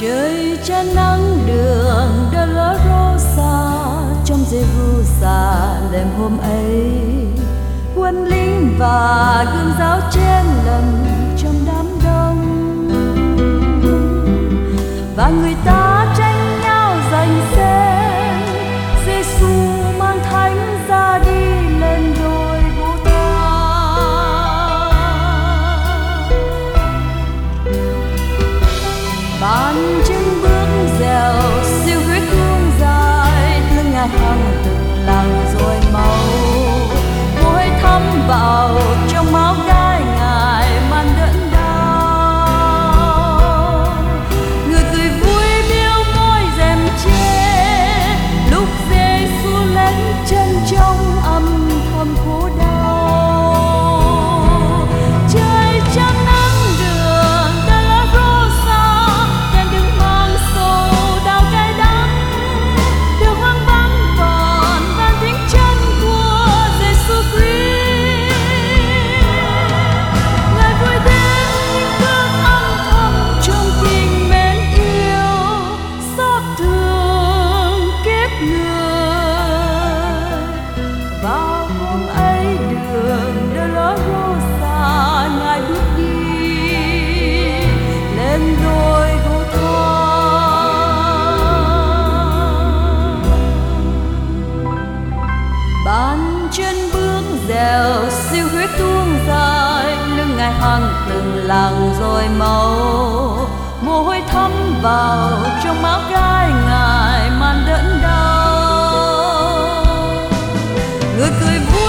trời cha nắng đường đã lỡ rosa trong Jerusa đêm hôm ấy. Quân lính và gương giáo chen lần trong đám đông. Và người ta tuyết tuông dài lưng ngài hàng từng làng rồi màu mồ hôi thấm vào trong máu gai ngài màn đẫn đau. Người cười vui